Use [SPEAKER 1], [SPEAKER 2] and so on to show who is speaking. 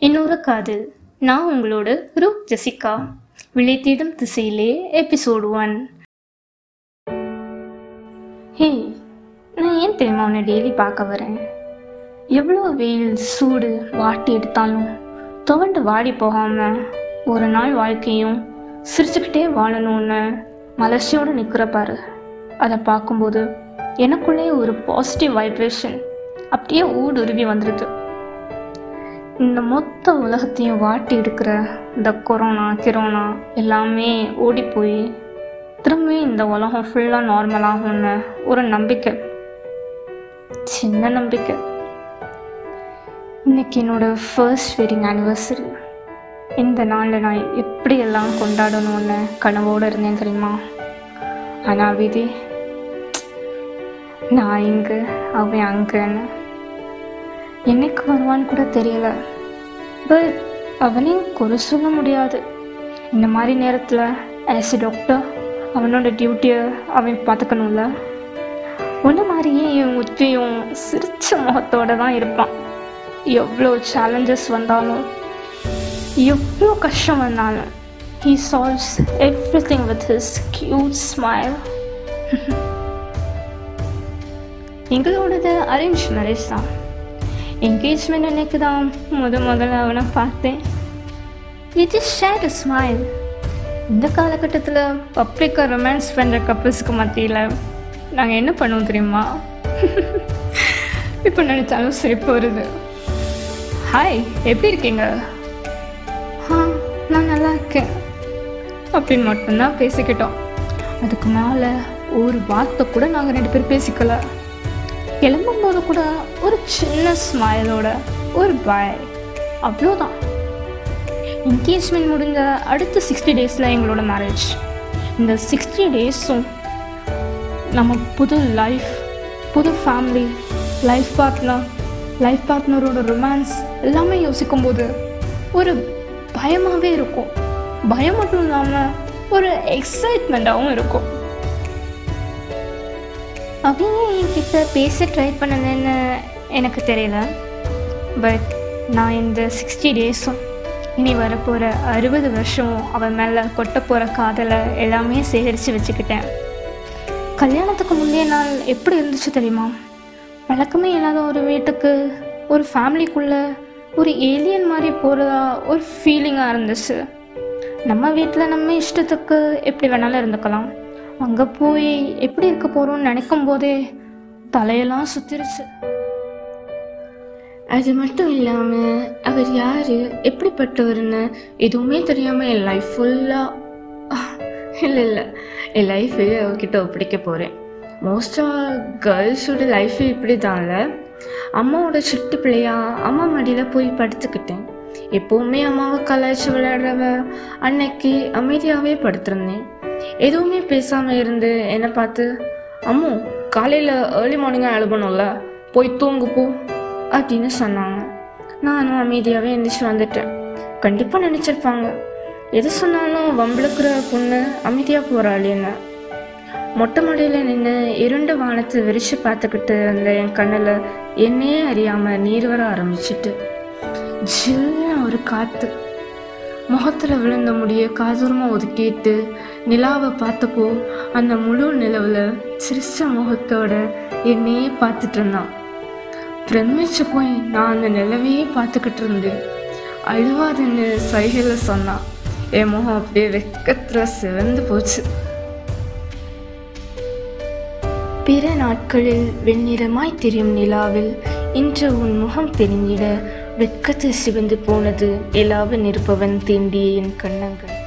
[SPEAKER 1] இன்னொரு காதல். நான் உங்களோட ரூ ஜெசிகா. விளைத்திடும் திசையிலே எபிசோடு ஒன் ஹே நான் ஏன் தெரியுமா உன்னை டெய்லி பார்க்க வரேன்? எவ்வளோ வெயில் சூடு வாட்டி எடுத்தாலும் துவண்டு வாடி போகாமல் ஒரு நாள் வாழ்க்கையும் சிரிச்சுக்கிட்டே வாழணும்னு மலர்ச்சியோடு நிற்கிற பாரு. அதை பார்க்கும்போது எனக்குள்ளே ஒரு பாசிட்டிவ் வைப்ரேஷன் அப்படியே ஊடுருவி வந்துடுது இந்த மொத்த உலகத்தையும் வாட்டி எடுக்கிற இந்த கொரோனா கிரோனா எல்லாமே ஓடி போய் திரும்பி இந்த உலகம் ஃபுல்லாக நார்மலாகும்னு ஒரு நம்பிக்கை. சின்ன நம்பிக்கை. இன்னைக்கு என்னோட ஃபர்ஸ்ட் வெட்டிங் ஆனிவர்சரி இந்த நாளில் நான் எப்படியெல்லாம் கொண்டாடணும்னு கனவோடு இருந்தேன் தெரியுமா? ஆனால் விதி நான் இங்கு அவன் அங்கேன்னு. என்னைக்கு வருவான்னு கூட தெரியல. பட் அவனையும் குறை சொல்ல முடியாது. இந்த மாதிரி நேரத்தில் ஆஸ் எ டாக்டர் அவனோட டியூட்டியை அவன் பார்த்துக்கணும்ல? ஒன்று மாதிரியே என் உச்சியும் சிரிச்ச முகத்தோட தான் இருப்பான். எவ்வளோ சேலஞ்சஸ் வந்தாலும் எவ்வளோ கஷ்டம் வந்தாலும் he solves every thing with his cute smile எங்களோடது arrange marriage தான். என்கேஜ்மெண்ட் அன்னைக்கு தான் முத முதல்ல அவனை பார்த்தேன். It is share a smile இந்த காலகட்டத்தில் பப்ளிக்காக ரொமான்ஸ் பண்ணுற கப்புள்ஸ்க்கு மத்தியில் நாங்கள் என்ன பண்ணுவோம் தெரியுமா? இப்போ நினச்சாலும் சிரிப்பு வருது ஹாய் எப்படி இருக்கீங்க? ஆ நான் நல்லா இருக்கேன். அப்படின்னு மட்டும்தான் பேசிக்கிட்டோம். அதுக்கு மேலே ஒரு வார்த்தை கூட நாங்கள் ரெண்டு பேரும் பேசிக்கல. கிளம்பும்போது கூட ஒரு சின்ன ஸ்மைலோட ஒரு பாய் அவ்வளோதான் என்கேஜ்மெண்ட் முடிஞ்ச அடுத்த சிக்ஸ்டி டேஸில் எங்களோட மேரேஜ் இந்த சிக்ஸ்டி டேஸும் நம்ம புது லைஃப் புது ஃபேமிலி லைஃப் பார்ட்னர் லைஃப் பார்ட்னரோட ரொமான்ஸ் எல்லாமே யோசிக்கும்போது ஒரு பயமாகவே இருக்கும். பயம் மட்டும் இல்லாமல் ஒரு எக்ஸைட்மெண்ட்டாகவும் இருக்கும். அவங்க என்கிட்ட பேச ட்ரை பண்ணலன்னு எனக்கு தெரியல. பட் நான் இந்த சிக்ஸ்டி டேஸும் இனி வரப்போகிற அறுபது வருஷம் அவன் மேலே கொட்ட போகிற காதலை எல்லாமே சேகரித்து வச்சுக்கிட்டேன். கல்யாணத்துக்கு முந்தைய நாள் எப்படி இருந்துச்சு தெரியுமா? வழக்கமே இல்லாத ஒரு வீட்டுக்கு ஒரு ஃபேமிலிக்குள்ளே ஒரு ஏலியன் மாதிரி போகிறதா ஒரு ஃபீலிங்காக இருந்துச்சு. நம்ம வீட்டில் நம்ம இஷ்டத்துக்கு எப்படி வேணாலும் இருந்துக்கலாம். அங்கே போய் எப்படி இருக்க போகிறோம்னு நினைக்கும் போதே தலையெல்லாம் சுத்திருச்சு. அது மட்டும் இல்லாமல் அவர் யார் எப்படிப்பட்டவர்னு எதுவுமே தெரியாமல் என் லைஃப் ஃபுல்லாக இல்லை இல்லை. என் லைஃபே அவர்கிட்ட ஒப்படைக்க போகிறேன் மோஸ்டாக கேர்ள்ஸோட லைஃபு இப்படி தான்ல அம்மாவோட சிட்டு பிள்ளையா அம்மா மடியில் போய் படுத்துக்கிட்டேன். எப்போவுமே அம்மாவை கலாய்ச்சி விளையாடுறவ அன்னைக்கு அமைதியாகவே படுத்திருந்தேன். எதுவுமே பேசாமல் இருந்து என்னை பார்த்து அம்மு காலையில் ஏர்லி மார்னிங்காக எழுபணும்ல போய் தூங்கு போ அப்படின்னு சொன்னாங்க. நானும் அமைதியாகவே எந்திரிச்சு வந்துட்டேன். கண்டிப்பாக நினச்சிருப்பாங்க. எது சொன்னாலும் வம்பிழுக்கிற பொண்ணு அமைதியாக போகிறாளேன்னு மொட்டை மாடியில் நின்று இருண்ட வானத்தை விரிச்சு பார்த்துக்கிட்டு அந்த என் கண்ணில் என்னையே அறியாமல் நீர் வர ஆரம்பிச்சிட்டு ஜில்லுன்னு ஒரு காற்று முகத்தில் விழுந்த முடிய காதூரமாக ஒதுக்கிட்டு நிலாவை பார்த்தப்போ அந்த முழு நிலவில் சிரிச்ச முகத்தோட என்னையே பார்த்துட்டு இருந்தான். பிரமிச்சு போய் நான் அந்த நிலவையே பார்த்துக்கிட்டு இருந்தேன் அழுவாதுன்னு சைகையில் சொன்னான். என் முகம் அப்படியே வெக்கத்தில் சிவந்து போச்சு. பிற நாட்களில் வெண்ணிறமாய் தெரியும் நிலாவில் இன்று உன் முகம் தெரிஞ்சிட வெட்கத்தில் சிவந்து போனது. நிலாவில் இருப்பவன் தீண்டிய என் கண்ணங்கள்